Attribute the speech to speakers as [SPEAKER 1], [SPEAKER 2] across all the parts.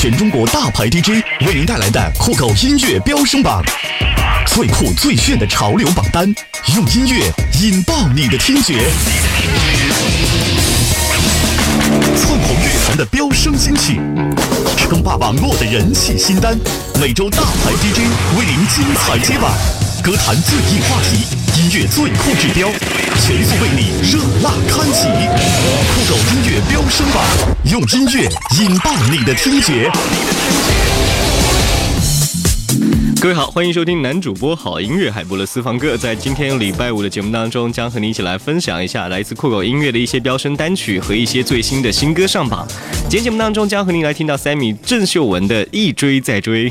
[SPEAKER 1] 全中国大牌 DJ 为您带来的酷狗音乐飙升榜，最酷最炫的潮流榜单，用音乐引爆你的听觉。窜红乐坛的飙升新曲，称霸网络的人气新单，每周大牌 DJ 为您精彩接榜，歌坛最硬话题，音乐最酷指标，全速为你热辣开启。酷狗音乐飙升榜，用音乐引爆你的听觉。
[SPEAKER 2] 各位好，欢迎收听男主播好音乐海波的私房歌。在今天礼拜五的节目当中，将和你一起来分享一下来自酷狗音乐的一些飙升单曲和一些最新的新歌上榜。今天节目当中将和您来听到 Sammy 郑秀文的《一追再追》。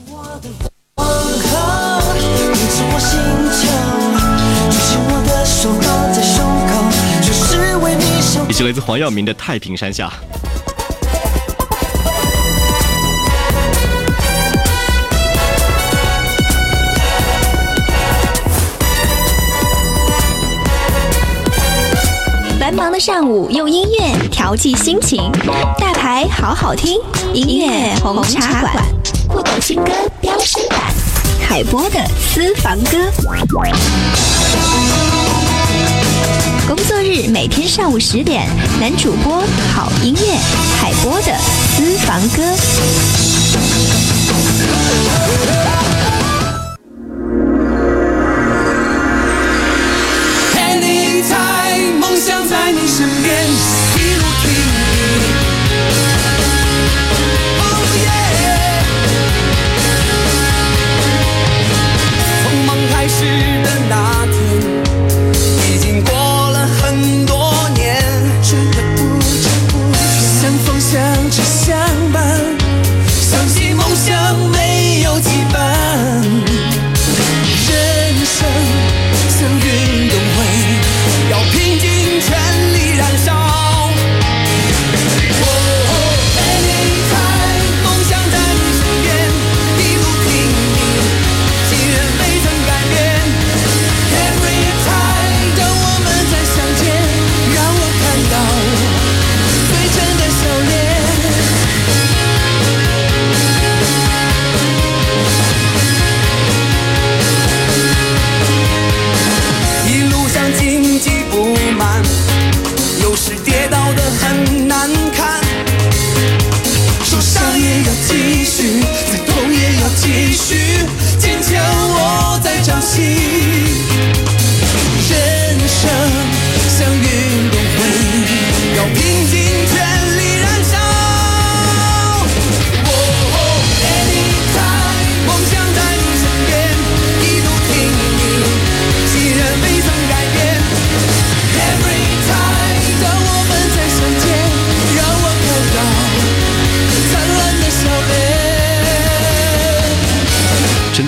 [SPEAKER 2] 以及来自黄耀明的《太平山下》。
[SPEAKER 3] 繁忙的上午，用音乐调剂心情，大牌好好听，音乐红茶馆，酷狗新歌飙升版，海波的私房歌。工作日每天上午十点，男主播好音乐，海波的私房歌。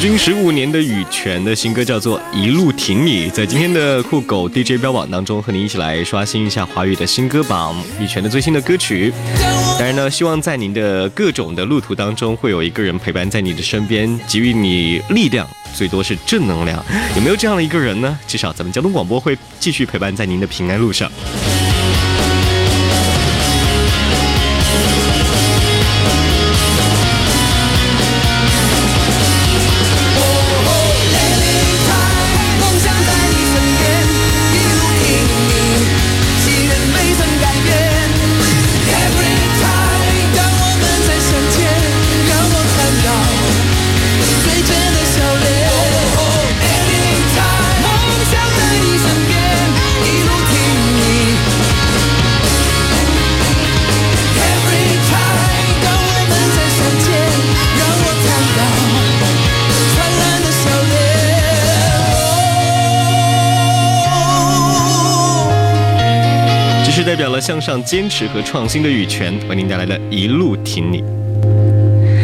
[SPEAKER 2] 军十五年的羽泉的新歌叫做《一路挺你》，在今天的酷狗 DJ 标榜当中，和您一起来刷新一下华语的新歌榜，羽泉的最新的歌曲。当然呢，希望在您的各种的路途当中，会有一个人陪伴在你的身边，给予你力量，最多是正能量。有没有这样的一个人呢？至少咱们交通广播会继续陪伴在您的平安路上。向上、坚持和创新的羽泉为您带来的一路挺你。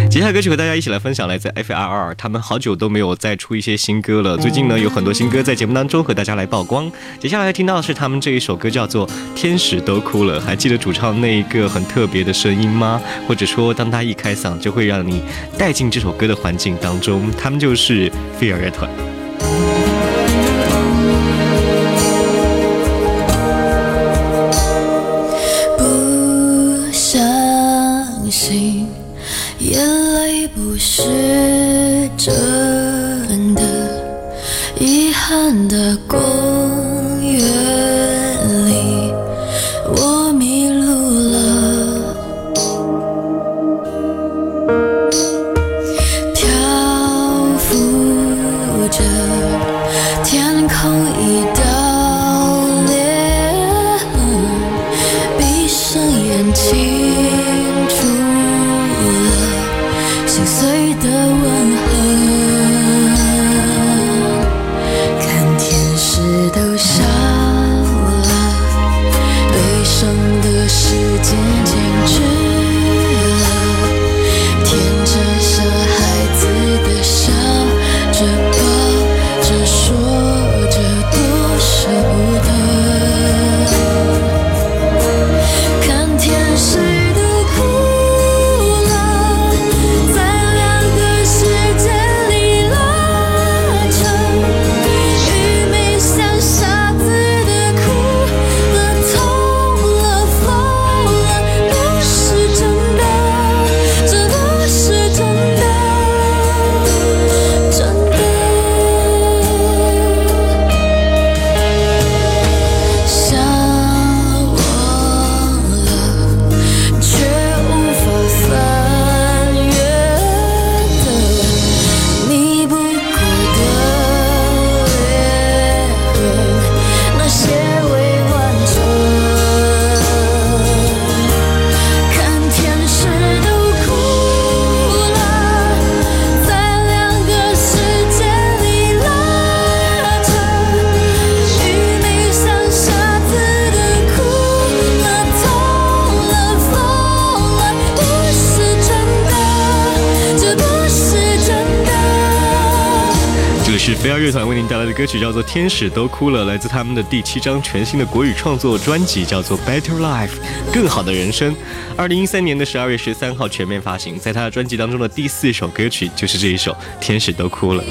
[SPEAKER 2] 接下来歌曲和大家一起来分享，来自 F.R.R，他们好久都没有再出一些新歌了。最近呢，有很多新歌在节目当中和大家来曝光。接下来听到的是他们这一首歌，叫做《天使都哭了》。还记得主唱那一个很特别的声音吗？或者说，当他一开嗓，就会让你带进这首歌的环境当中。他们就是飞儿乐团。
[SPEAKER 4] 是真的，遗憾的公园里，我迷路了，漂浮着这
[SPEAKER 2] 是飞儿乐团为您带来的歌曲，叫做《天使都哭了》，来自他们的第七张全新的国语创作专辑，叫做《Better Life》，更好的人生。二零一三年的十二月十三号全面发行，在他的专辑当中的第四首歌曲就是这一首《天使都哭了》。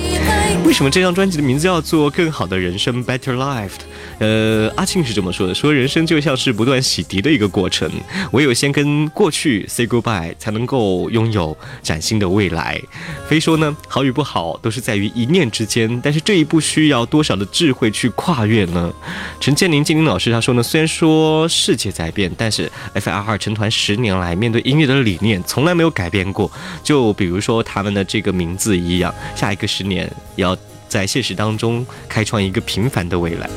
[SPEAKER 2] 为什么这张专辑的名字叫做《更好的人生》（Better Life）？呃，阿庆是这么说的：说人生就像是不断洗涤的一个过程，唯有先跟过去 say goodbye，才能够拥有崭新的未来。非说呢，好与不好都是在于一念之间，但是这一步需要多少的智慧去跨越呢？陈建宁、金宁老师他说呢，虽然说世界在变，但是 F.R.R 成团十年来面对音乐的理念从来没有改变过。就比如说他们的这个名字一样，下一个十年也要在现实当中开创一个平凡的未来。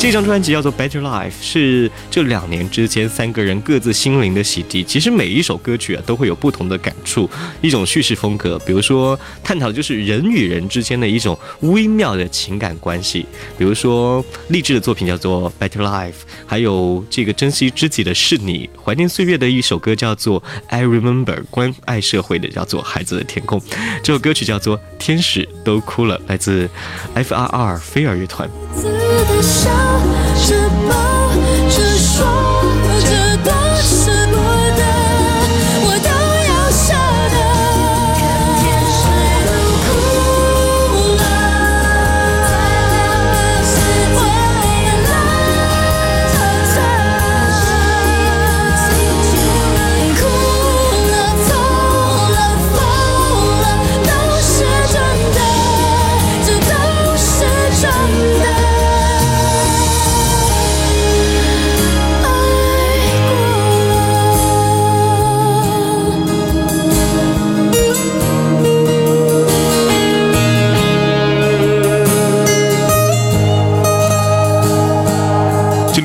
[SPEAKER 2] 这张专辑叫做《Better Life》，是这两年之间三个人各自心灵的洗涤。其实每一首歌曲啊，都会有不同的感触，一种叙事风格。比如说，探讨的就是人与人之间的一种微妙的情感关系。比如说，励志的作品叫做《Better Life》，还有这个珍惜知己的是你，怀念岁月的一首歌叫做《I Remember》，关爱社会的叫做《孩子的天空》。这首歌曲叫做《天使都哭了》，来自 F.R.R 飞儿乐团。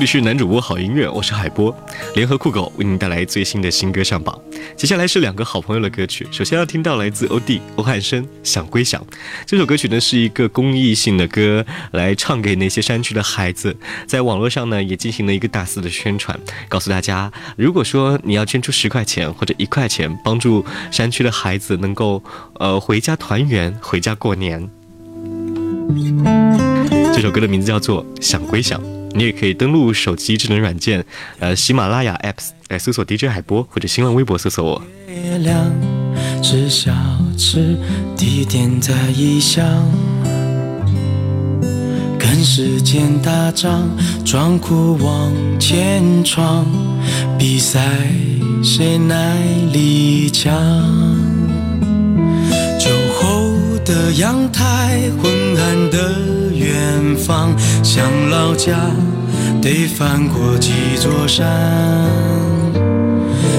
[SPEAKER 4] 是
[SPEAKER 2] 男主播好音乐，我是海波，联合酷狗为您带来最新的新歌上榜。接下来是两个好朋友的歌曲，首先要听到来自欧弟欧汉声《想归想》这首歌曲呢，是一个公益性的歌，来唱给那些山区的孩子。在网络上呢，也进行了一个大肆的宣传，告诉大家，如果说你要捐出十块钱或者一块钱，帮助山区的孩子能够呃回家团圆、回家过年。这首歌的名字叫做《想归想》。你也可以登录手机智能软件，呃，喜马拉雅 apps 来搜索 DJ 海波，或者新浪微博搜索我。
[SPEAKER 5] 月亮是小吃，地点在异乡，跟时间打仗，装酷往前闯，比赛谁耐力强。酒后的阳台，昏暗的。远方，想老家，得翻过几座山。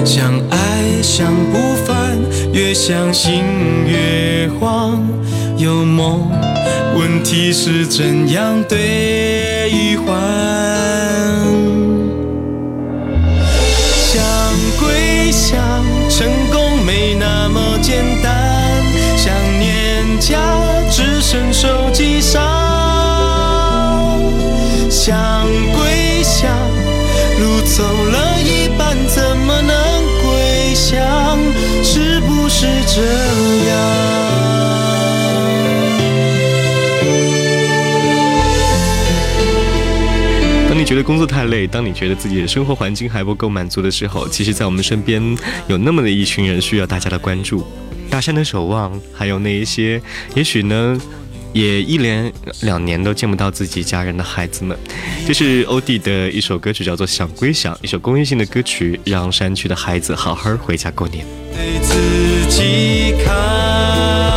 [SPEAKER 5] 想爱想不烦，越想心越慌。有梦，问题是怎样兑换？想归想，成功没那么简单。想念家，只剩手机上。走了一半，怎么能归乡？是不是这样？
[SPEAKER 2] 当你觉得工作太累，当你觉得自己的生活环境还不够满足的时候，其实，在我们身边有那么的一群人需要大家的关注，大山的守望，还有那一些，也许呢。也一连两年都见不到自己家人的孩子们，这是欧弟的一首歌曲，叫做《想归想》，一首公益性的歌曲，让山区的孩子好好回家过年。
[SPEAKER 5] 对自己看。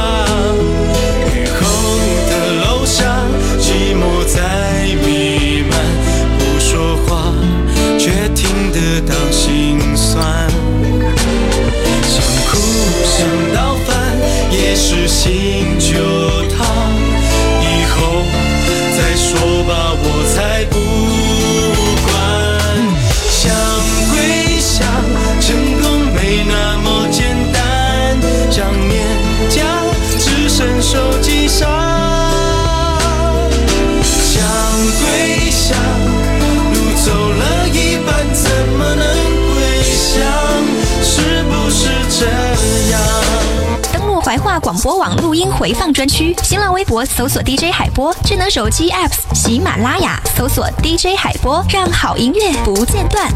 [SPEAKER 3] 广播网录音回放专区，新浪微博搜索 DJ 海波，智能手机 Apps 喜马拉雅搜索 DJ 海波，让好音乐不间断。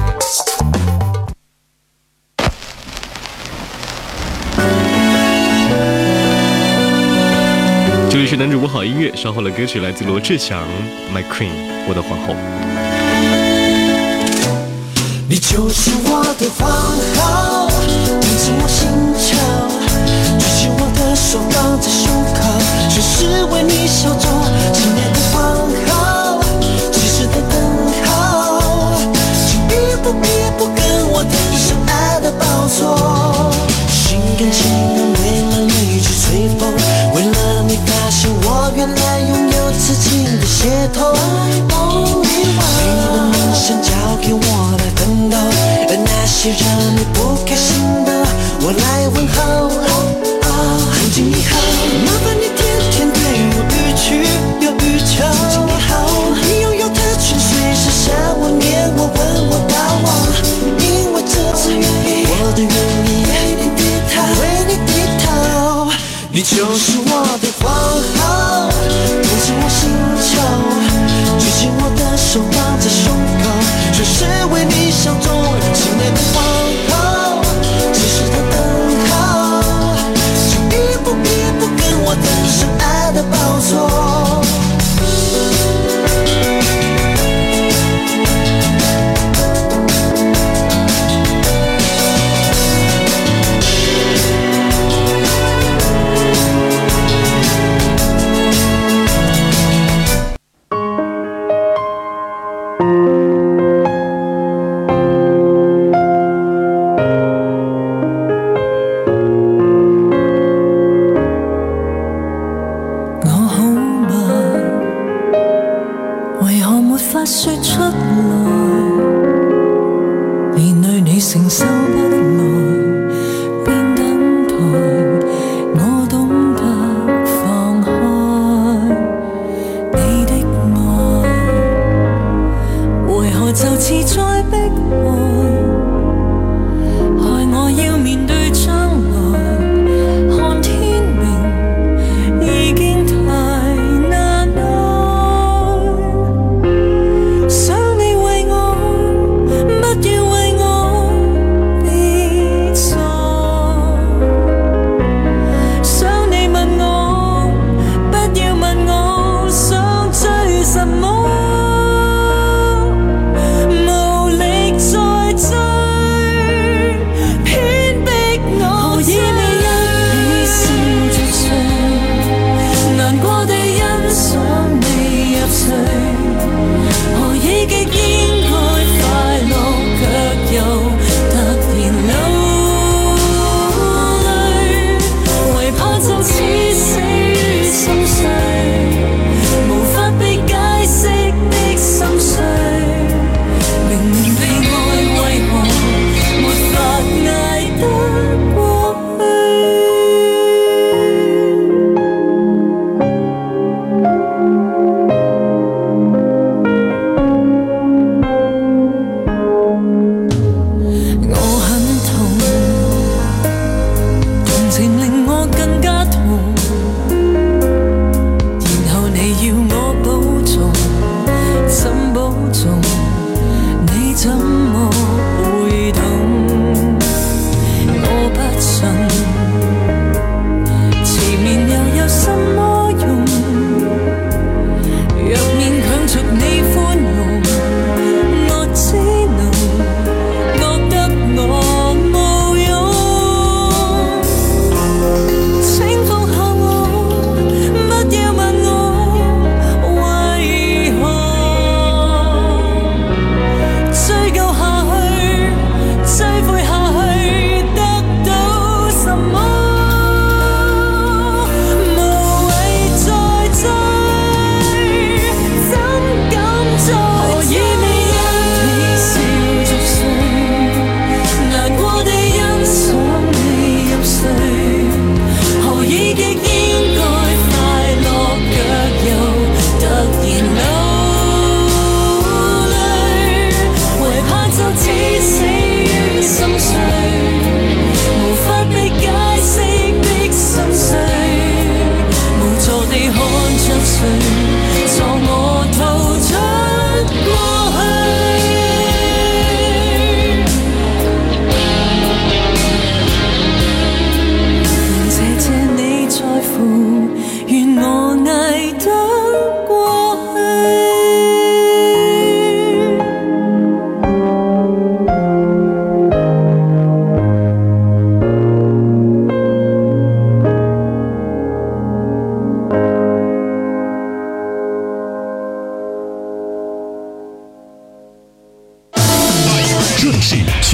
[SPEAKER 2] 这里是男主播好音乐，稍后的歌曲来自罗志祥，My Queen，我的皇后。
[SPEAKER 5] 你就是我的皇后，你是我心球。手放在胸口，全是为你守着，亲爱的皇后，及时的等候，请一步一步跟我登上爱的宝座。心甘情愿为了你去吹风，为了你发现我原来拥有此情的血统。你的梦想交给我来奋斗，而那些让你不开心的，我来问候。今以后，麻烦你天天对我欲取又欲求。从今以后，你拥有的权随时向我念我问我道我，因为这次愿意，我的愿意为你低头，为你低头。你就是我的皇后，统治我星球，举起我的手放在胸口，全是为你效忠，亲爱的皇后，
[SPEAKER 6] 沒法說出
[SPEAKER 4] 來，面對你承受不。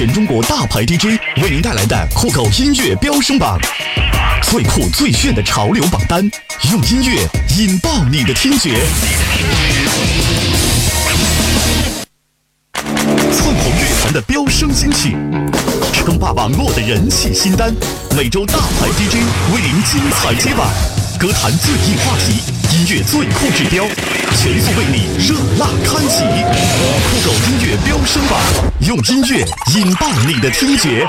[SPEAKER 1] 全中国大牌 DJ 为您带来的酷狗音乐飙升榜，最酷最炫的潮流榜单，用音乐引爆你的听觉。凤凰乐团的飙升新曲，称霸网络的人气新单，每周大牌 DJ 为您精彩接榜，歌坛最硬话题，音乐最酷指标。全速为你热辣开启，酷狗音乐飙升榜，用音乐引爆你的听觉。